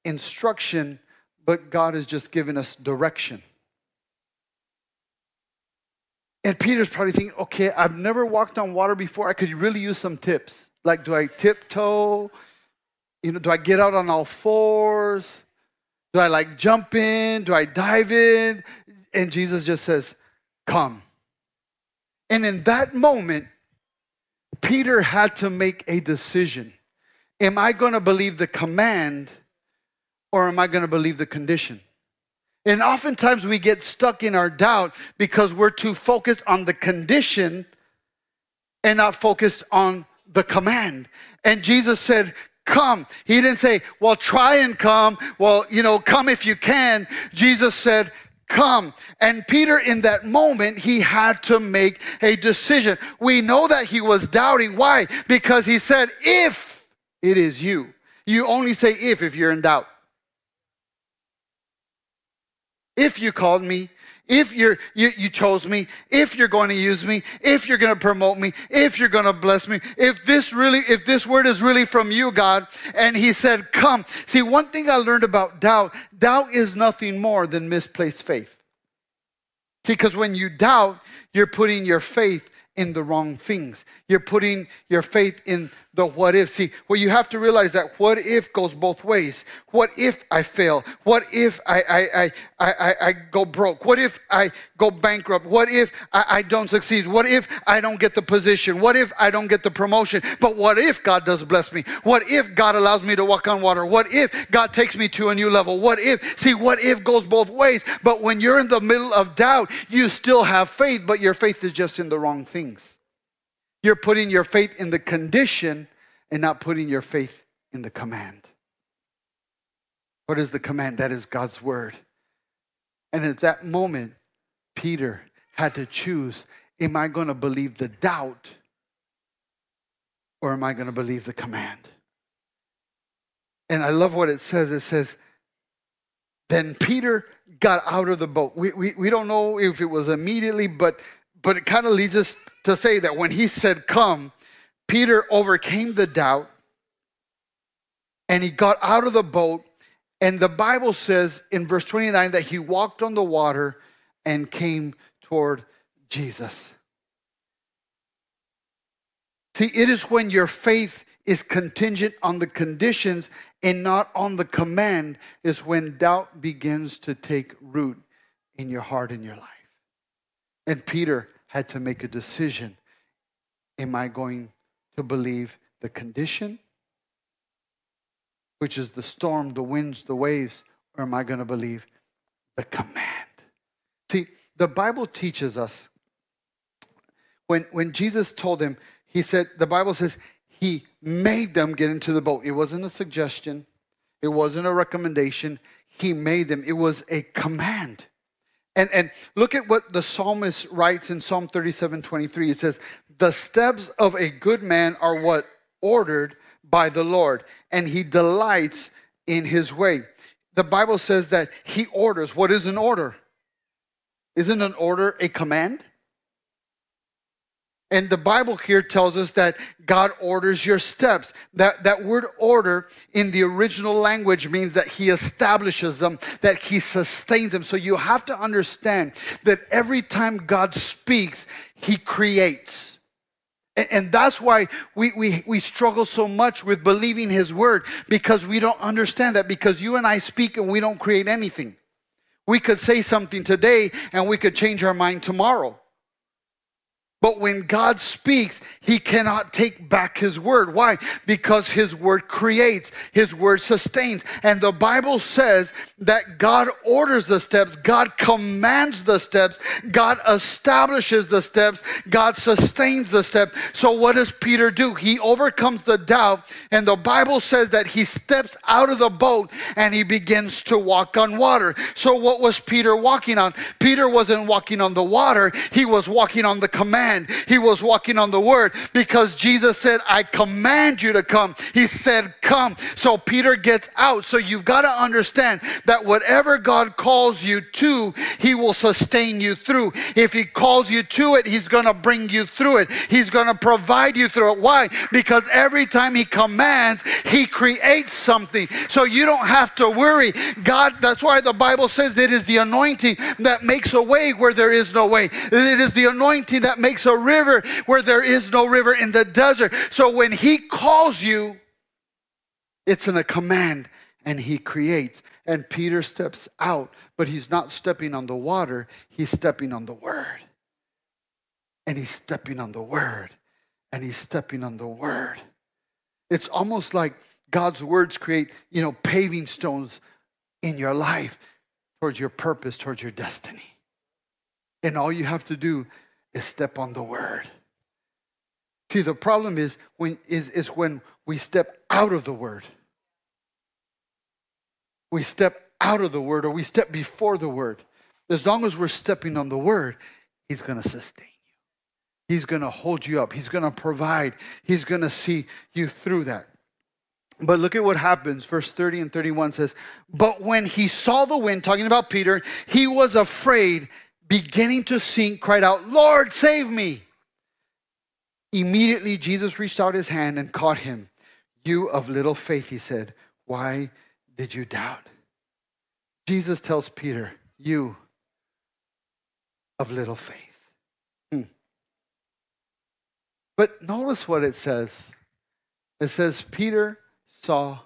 B: instruction, but God is just giving us direction. And Peter's probably thinking, okay, I've never walked on water before. I could really use some tips. Like, do I tiptoe? You know, do I get out on all fours? Do I like jump in? Do I dive in? And Jesus just says, Come. And in that moment, Peter had to make a decision. Am I going to believe the command or am I going to believe the condition? And oftentimes we get stuck in our doubt because we're too focused on the condition and not focused on the command. And Jesus said, Come. He didn't say, Well, try and come. Well, you know, come if you can. Jesus said, Come. And Peter, in that moment, he had to make a decision. We know that he was doubting. Why? Because he said, If it is you. You only say if if you're in doubt. If you called me, if you're, you, you chose me, if you're going to use me, if you're going to promote me, if you're going to bless me, if this really, if this word is really from you, God. And he said, Come. See, one thing I learned about doubt doubt is nothing more than misplaced faith. See, because when you doubt, you're putting your faith in the wrong things. You're putting your faith in the what if. See, well, you have to realize that what if goes both ways. What if I fail? What if I, I, I, I, I go broke? What if I go bankrupt? What if I, I don't succeed? What if I don't get the position? What if I don't get the promotion? But what if God does bless me? What if God allows me to walk on water? What if God takes me to a new level? What if? See, what if goes both ways. But when you're in the middle of doubt, you still have faith, but your faith is just in the wrong things. You're putting your faith in the condition and not putting your faith in the command. What is the command? That is God's word. And at that moment, Peter had to choose am I going to believe the doubt or am I going to believe the command? And I love what it says. It says, then Peter got out of the boat. We, we, we don't know if it was immediately, but, but it kind of leads us to say that when he said, Come, Peter overcame the doubt and he got out of the boat. And the Bible says in verse 29 that he walked on the water and came toward Jesus. See, it is when your faith is contingent on the conditions and not on the command, is when doubt begins to take root in your heart and your life. And Peter had to make a decision Am I going to believe the condition, which is the storm, the winds, the waves, or am I going to believe the command? See, the Bible teaches us when, when Jesus told him, he said, the Bible says, he made them get into the boat. It wasn't a suggestion, it wasn't a recommendation. He made them, it was a command. And, and look at what the psalmist writes in Psalm 37 23. It says, The steps of a good man are what? Ordered by the Lord, and he delights in his way. The Bible says that he orders. What is an order? Isn't an order a command? And the Bible here tells us that God orders your steps. That, that word order in the original language means that He establishes them, that He sustains them. So you have to understand that every time God speaks, He creates. And, and that's why we, we, we struggle so much with believing His word because we don't understand that. Because you and I speak and we don't create anything. We could say something today and we could change our mind tomorrow. But when God speaks, he cannot take back his word. Why? Because his word creates, his word sustains. And the Bible says that God orders the steps, God commands the steps, God establishes the steps, God sustains the step. So what does Peter do? He overcomes the doubt, and the Bible says that he steps out of the boat and he begins to walk on water. So what was Peter walking on? Peter wasn't walking on the water, he was walking on the command command. He was walking on the word because Jesus said, I command you to come. He said, Come. So Peter gets out. So you've got to understand that whatever God calls you to, He will sustain you through. If He calls you to it, He's going to bring you through it. He's going to provide you through it. Why? Because every time He commands, He creates something. So you don't have to worry. God, that's why the Bible says it is the anointing that makes a way where there is no way. It is the anointing that makes makes a river where there is no river in the desert. So when He calls you, it's in a command and He creates. And Peter steps out, but he's not stepping on the water, he's stepping on the word. And he's stepping on the word. And he's stepping on the word. It's almost like God's words create, you know, paving stones in your life towards your purpose, towards your destiny. And all you have to do is step on the word. See, the problem is when is, is when we step out of the word. We step out of the word or we step before the word. As long as we're stepping on the word, he's going to sustain you. He's going to hold you up. He's going to provide. He's going to see you through that. But look at what happens. Verse 30 and 31 says, But when he saw the wind, talking about Peter, he was afraid beginning to sink, cried out, Lord, save me. Immediately, Jesus reached out his hand and caught him. You of little faith, he said, why did you doubt? Jesus tells Peter, You of little faith. Hmm. But notice what it says it says, Peter saw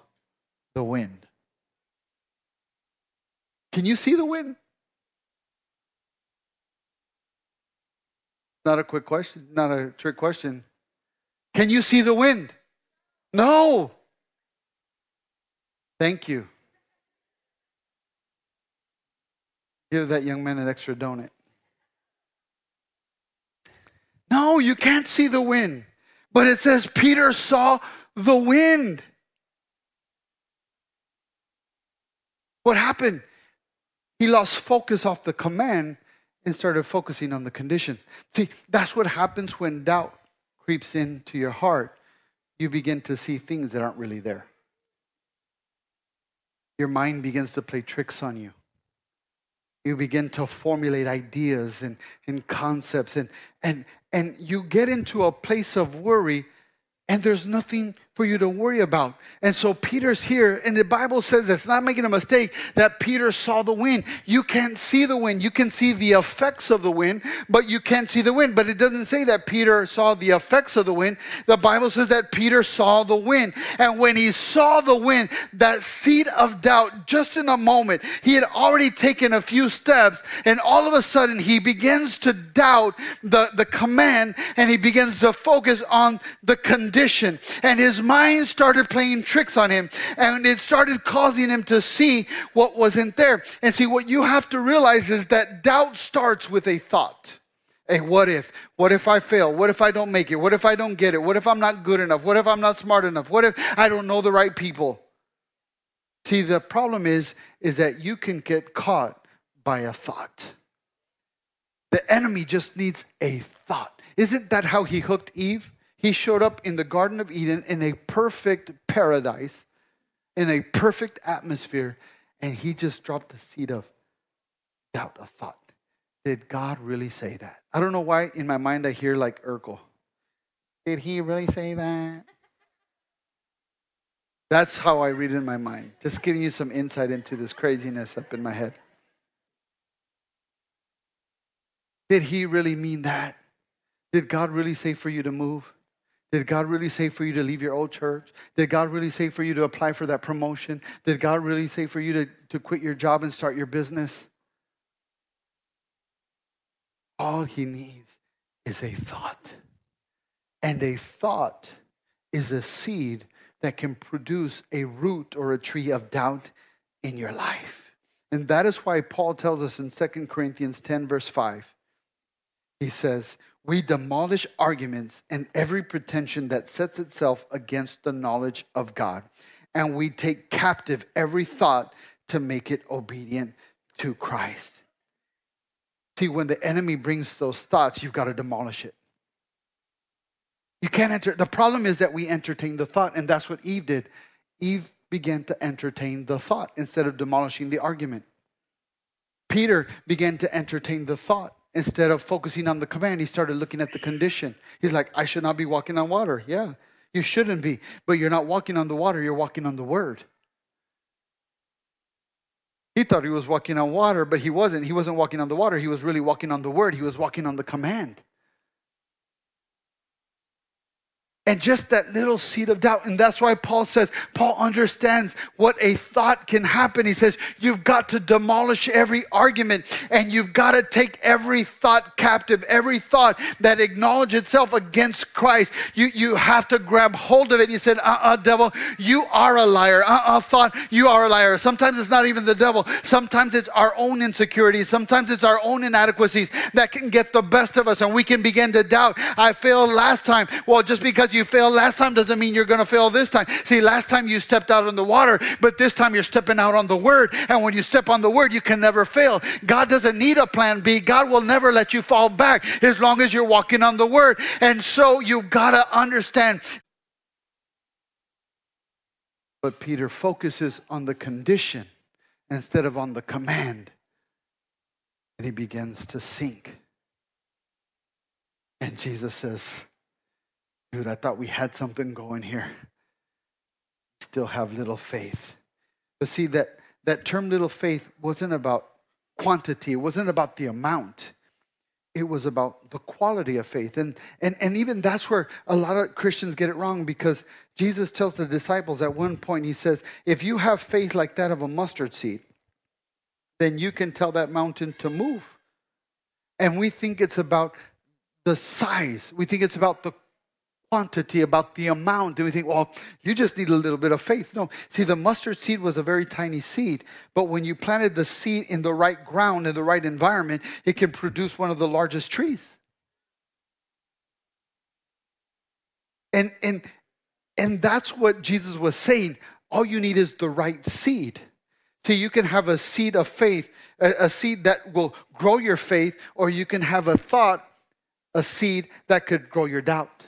B: the wind. Can you see the wind? Not a quick question, not a trick question. Can you see the wind? No. Thank you. Give that young man an extra donut. No, you can't see the wind. But it says Peter saw the wind. What happened? He lost focus off the command and started focusing on the condition. See, that's what happens when doubt creeps into your heart. You begin to see things that aren't really there. Your mind begins to play tricks on you. You begin to formulate ideas and, and concepts, and, and, and you get into a place of worry, and there's nothing for you to worry about. And so Peter's here, and the Bible says it's not making a mistake that Peter saw the wind. You can't see the wind. You can see the effects of the wind, but you can't see the wind. But it doesn't say that Peter saw the effects of the wind. The Bible says that Peter saw the wind. And when he saw the wind, that seed of doubt, just in a moment, he had already taken a few steps, and all of a sudden he begins to doubt the, the command and he begins to focus on the condition. And his mind started playing tricks on him and it started causing him to see what wasn't there. And see, what you have to realize is that doubt starts with a thought. A what if? What if I fail? What if I don't make it? What if I don't get it? What if I'm not good enough? What if I'm not smart enough? What if I don't know the right people? See, the problem is is that you can get caught by a thought. The enemy just needs a thought. Isn't that how he hooked Eve? He showed up in the Garden of Eden in a perfect paradise, in a perfect atmosphere, and he just dropped the seed of doubt, a thought. Did God really say that? I don't know why in my mind I hear like Urkel. Did he really say that? That's how I read it in my mind. Just giving you some insight into this craziness up in my head. Did he really mean that? Did God really say for you to move? Did God really say for you to leave your old church? Did God really say for you to apply for that promotion? Did God really say for you to, to quit your job and start your business? All he needs is a thought. And a thought is a seed that can produce a root or a tree of doubt in your life. And that is why Paul tells us in 2 Corinthians 10, verse 5, he says, We demolish arguments and every pretension that sets itself against the knowledge of God. And we take captive every thought to make it obedient to Christ. See, when the enemy brings those thoughts, you've got to demolish it. You can't enter. The problem is that we entertain the thought, and that's what Eve did. Eve began to entertain the thought instead of demolishing the argument. Peter began to entertain the thought instead of focusing on the command. He started looking at the condition. He's like, I should not be walking on water. Yeah, you shouldn't be, but you're not walking on the water, you're walking on the word. He thought he was walking on water, but he wasn't. He wasn't walking on the water. He was really walking on the word. He was walking on the command. And just that little seed of doubt. And that's why Paul says, Paul understands what a thought can happen. He says, You've got to demolish every argument and you've got to take every thought captive, every thought that acknowledges itself against Christ. You, you have to grab hold of it. He said, Uh uh, devil, you are a liar. Uh uh, thought, you are a liar. Sometimes it's not even the devil, sometimes it's our own insecurities, sometimes it's our own inadequacies that can get the best of us and we can begin to doubt. I failed last time. Well, just because you failed last time doesn't mean you're going to fail this time. See, last time you stepped out on the water, but this time you're stepping out on the word. And when you step on the word, you can never fail. God doesn't need a plan B. God will never let you fall back as long as you're walking on the word. And so you've got to understand. But Peter focuses on the condition instead of on the command. And he begins to sink. And Jesus says, Dude, I thought we had something going here. Still have little faith. But see, that, that term little faith wasn't about quantity, it wasn't about the amount. It was about the quality of faith. And, and, and even that's where a lot of Christians get it wrong because Jesus tells the disciples at one point, He says, If you have faith like that of a mustard seed, then you can tell that mountain to move. And we think it's about the size, we think it's about the quantity, about the amount. And we think, well, you just need a little bit of faith. No. See, the mustard seed was a very tiny seed, but when you planted the seed in the right ground, in the right environment, it can produce one of the largest trees. And, and, and that's what Jesus was saying. All you need is the right seed. See, you can have a seed of faith, a, a seed that will grow your faith, or you can have a thought, a seed that could grow your doubt.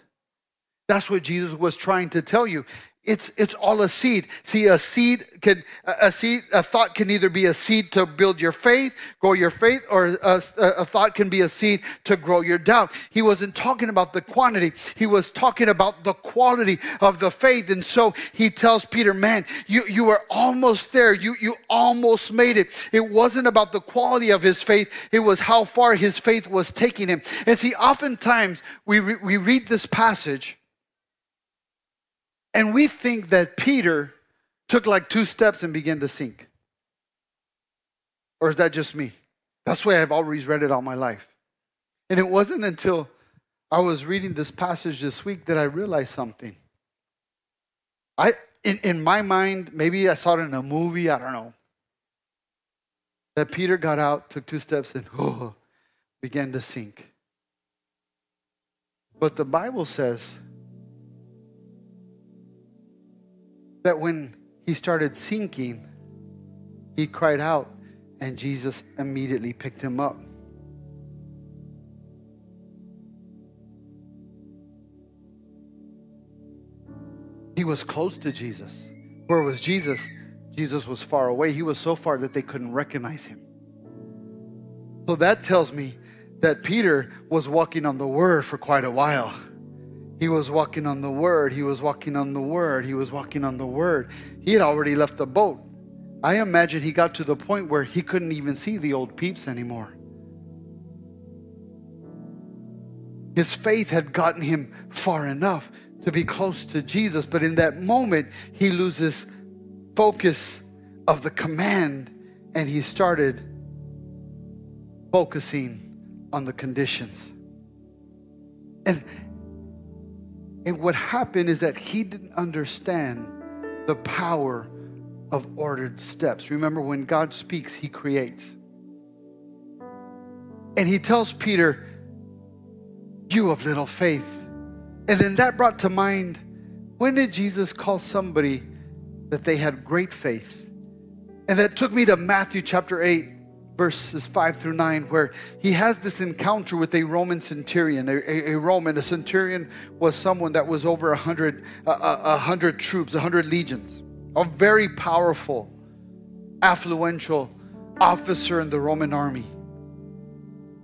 B: That's what Jesus was trying to tell you. It's, it's all a seed. See, a seed can a seed a thought can either be a seed to build your faith, grow your faith, or a, a thought can be a seed to grow your doubt. He wasn't talking about the quantity. He was talking about the quality of the faith. And so he tells Peter, "Man, you you were almost there. You you almost made it. It wasn't about the quality of his faith. It was how far his faith was taking him." And see, oftentimes we re, we read this passage and we think that Peter took like two steps and began to sink. Or is that just me? That's the way I've always read it all my life. And it wasn't until I was reading this passage this week that I realized something. I in, in my mind, maybe I saw it in a movie, I don't know. That Peter got out, took two steps, and oh, began to sink. But the Bible says that when he started sinking, he cried out, and Jesus immediately picked him up. He was close to Jesus. Where was Jesus? Jesus was far away. He was so far that they couldn't recognize him. So that tells me that Peter was walking on the word for quite a while. He was walking on the word. He was walking on the word. He was walking on the word. He had already left the boat. I imagine he got to the point where he couldn't even see the old peeps anymore. His faith had gotten him far enough to be close to Jesus, but in that moment, he loses focus of the command and he started focusing on the conditions. And, and what happened is that he didn't understand the power of ordered steps. Remember, when God speaks, he creates. And he tells Peter, You of little faith. And then that brought to mind when did Jesus call somebody that they had great faith? And that took me to Matthew chapter 8, verses 5 through 9, where he has this encounter with a Roman centurion. A, a, a Roman, a centurion was someone that was over a hundred, a, a hundred troops, a hundred legions, a very powerful, affluential officer in the Roman army.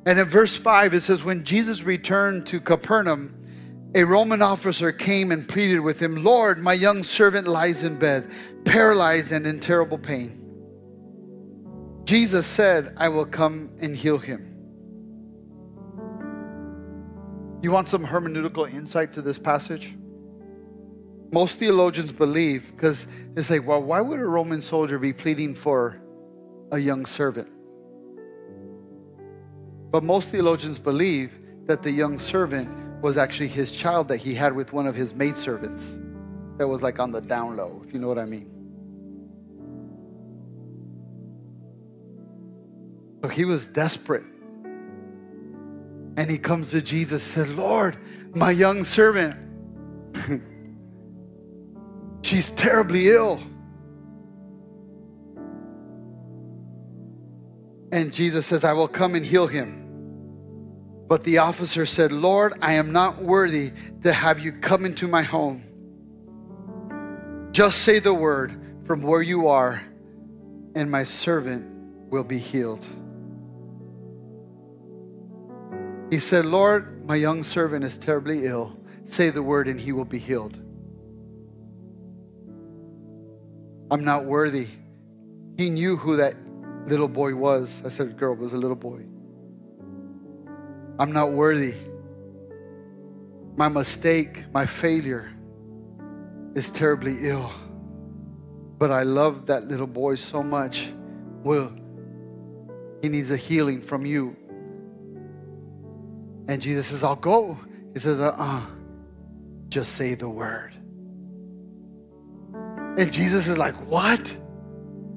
B: And in verse 5, it says, When Jesus returned to Capernaum, a Roman officer came and pleaded with him, Lord, my young servant lies in bed, paralyzed and in terrible pain. Jesus said, I will come and heal him. You want some hermeneutical insight to this passage? Most theologians believe, because they say, well, why would a Roman soldier be pleading for a young servant? But most theologians believe that the young servant was actually his child that he had with one of his maidservants that was like on the down low, if you know what I mean. So he was desperate. And he comes to Jesus said, Lord, my young servant, she's terribly ill. And Jesus says, I will come and heal him. But the officer said, Lord, I am not worthy to have you come into my home. Just say the word from where you are, and my servant will be healed. He said, Lord, my young servant is terribly ill. Say the word, and he will be healed. I'm not worthy. He knew who that little boy was. I said, girl, was a little boy. I'm not worthy. My mistake, my failure is terribly ill. But I love that little boy so much. Well, he needs a healing from you. And Jesus says, I'll go. He says, uh uh just say the word. And Jesus is like, What?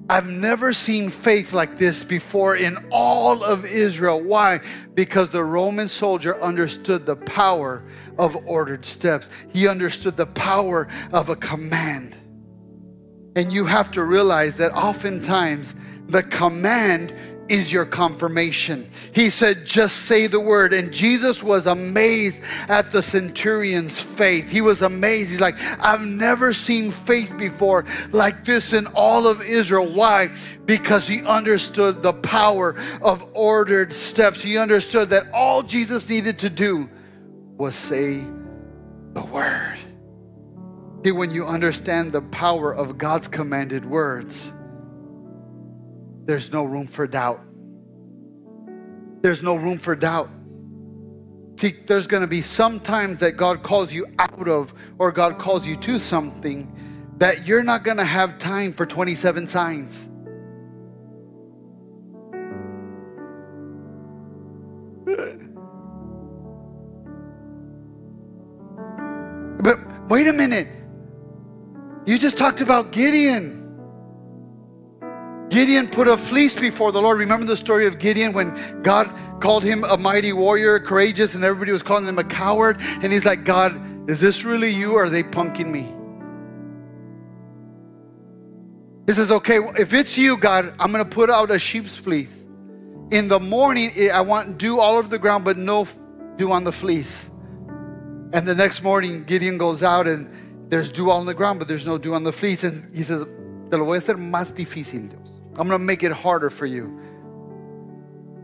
B: I've never seen faith like this before in all of Israel. Why? Because the Roman soldier understood the power of ordered steps, he understood the power of a command. And you have to realize that oftentimes the command is your confirmation. He said, just say the word. And Jesus was amazed at the centurion's faith. He was amazed. He's like, I've never seen faith before like this in all of Israel. Why? Because he understood the power of ordered steps. He understood that all Jesus needed to do was say the word. See, when you understand the power of God's commanded words, there's no room for doubt. There's no room for doubt. See, there's going to be some times that God calls you out of or God calls you to something that you're not going to have time for 27 signs. but wait a minute. You just talked about Gideon. Gideon put a fleece before the Lord. Remember the story of Gideon when God called him a mighty warrior, courageous, and everybody was calling him a coward? And he's like, God, is this really you or are they punking me? He says, okay, if it's you, God, I'm going to put out a sheep's fleece. In the morning, eh, I want dew all over the ground, but no dew on the fleece. And the next morning, Gideon goes out and there's dew on the ground, but there's no dew on the fleece. And he says, Te lo voy a hacer más difícil, Dios. I'm going to make it harder for you.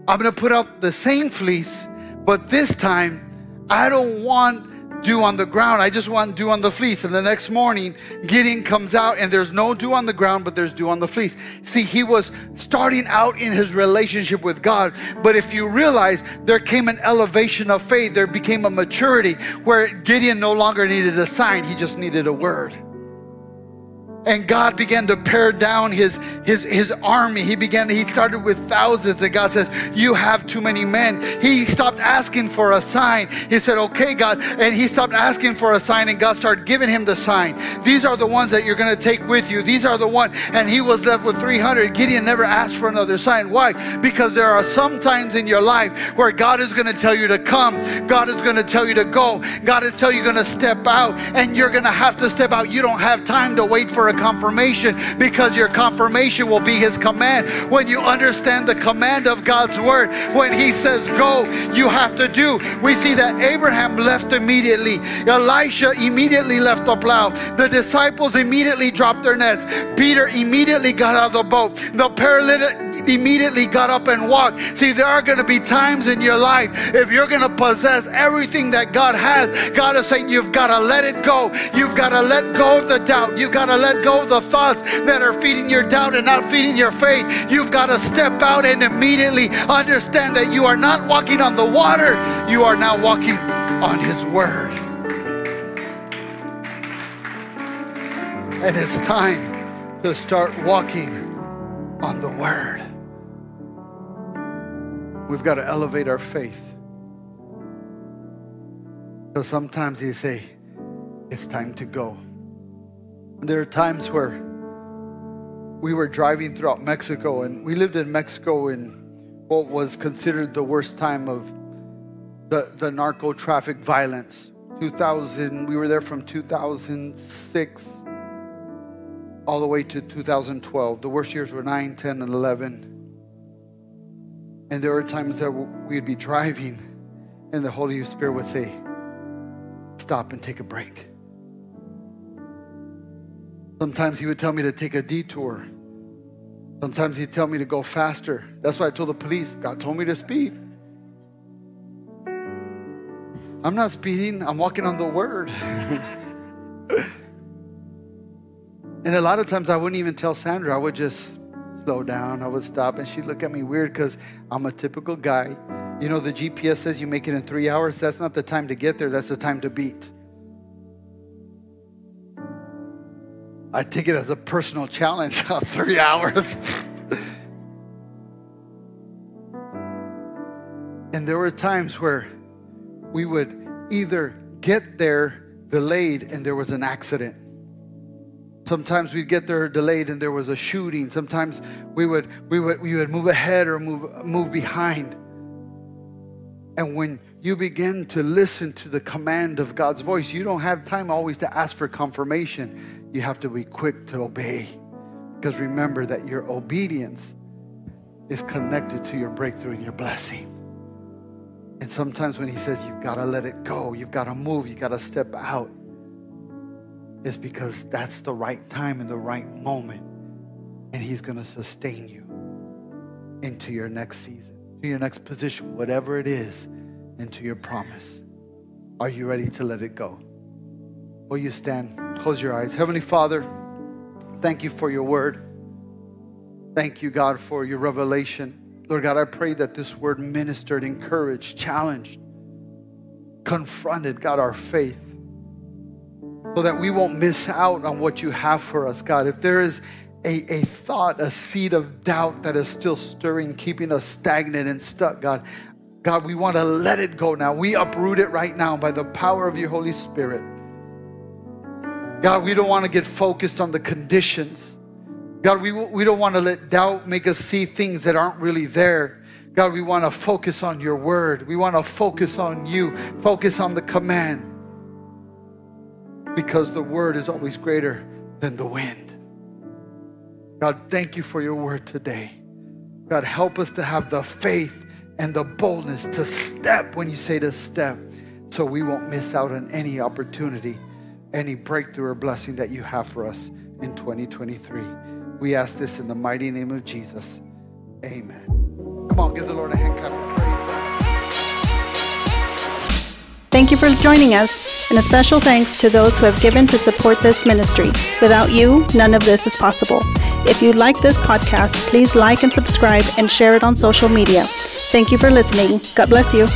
B: I'm going to put out the same fleece, but this time I don't want dew on the ground. I just want dew on the fleece. And the next morning, Gideon comes out and there's no dew on the ground, but there's dew on the fleece. See, he was starting out in his relationship with God. But if you realize there came an elevation of faith, there became a maturity where Gideon no longer needed a sign, he just needed a word. And God began to pare down his, his, his army. He began, he started with thousands, and God says, You have too many men. He stopped asking for a sign. He said, Okay, God. And he stopped asking for a sign, and God started giving him the sign. These are the ones that you're going to take with you. These are the ones. And he was left with 300. Gideon never asked for another sign. Why? Because there are some times in your life where God is going to tell you to come, God is going to tell you to go, God is telling you going to step out, and you're going to have to step out. You don't have time to wait for a confirmation because your confirmation will be His command. When you understand the command of God's word, when He says go, you have to do. We see that Abraham left immediately, Elisha immediately left the plow, the disciples immediately dropped their nets, Peter immediately got out of the boat, the paralytic immediately got up and walked. See, there are going to be times in your life if you're going to possess everything that God has, God is saying you've got to let it go. You've got to let go of the doubt. You've got to let go the thoughts that are feeding your doubt and not feeding your faith. You've got to step out and immediately understand that you are not walking on the water, you are now walking on His Word. And it's time to start walking on the Word. We've got to elevate our faith. Because sometimes they say, it's time to go. There are times where we were driving throughout Mexico, and we lived in Mexico in what was considered the worst time of the, the narco traffic violence. 2000, we were there from 2006 all the way to 2012. The worst years were 9, 10, and 11. And there were times that we'd be driving, and the Holy Spirit would say, Stop and take a break. Sometimes He would tell me to take a detour. Sometimes He'd tell me to go faster. That's why I told the police, God told me to speed. I'm not speeding, I'm walking on the Word. and a lot of times I wouldn't even tell Sandra, I would just slow down, I would stop, and she'd look at me weird because I'm a typical guy. You know, the GPS says you make it in three hours. That's not the time to get there, that's the time to beat. I take it as a personal challenge of three hours. and there were times where we would either get there delayed and there was an accident Sometimes we'd get there delayed and there was a shooting. Sometimes we would, we would, we would move ahead or move, move behind. And when you begin to listen to the command of God's voice, you don't have time always to ask for confirmation. You have to be quick to obey. Because remember that your obedience is connected to your breakthrough and your blessing. And sometimes when He says you've got to let it go, you've got to move, you've got to step out, it's because that's the right time and the right moment. And He's going to sustain you into your next season, to your next position, whatever it is, into your promise. Are you ready to let it go? Will you stand? Close your eyes. Heavenly Father, thank you for your word. Thank you, God, for your revelation. Lord God, I pray that this word ministered, encouraged, challenged, confronted, God, our faith so that we won't miss out on what you have for us, God. If there is a, a thought, a seed of doubt that is still stirring, keeping us stagnant and stuck, God, God, we want to let it go now. We uproot it right now by the power of your Holy Spirit. God, we don't want to get focused on the conditions. God, we, we don't want to let doubt make us see things that aren't really there. God, we want to focus on your word. We want to focus on you, focus on the command because the word is always greater than the wind. God, thank you for your word today. God, help us to have the faith and the boldness to step when you say to step so we won't miss out on any opportunity, any breakthrough or blessing that you have for us in 2023. We ask this in the mighty name of Jesus. Amen. Come on, give the Lord a hand clap of praise.
A: Thank you for joining us, and a special thanks to those who have given to support this ministry. Without you, none of this is possible. If you like this podcast, please like and subscribe and share it on social media. Thank you for listening. God bless you.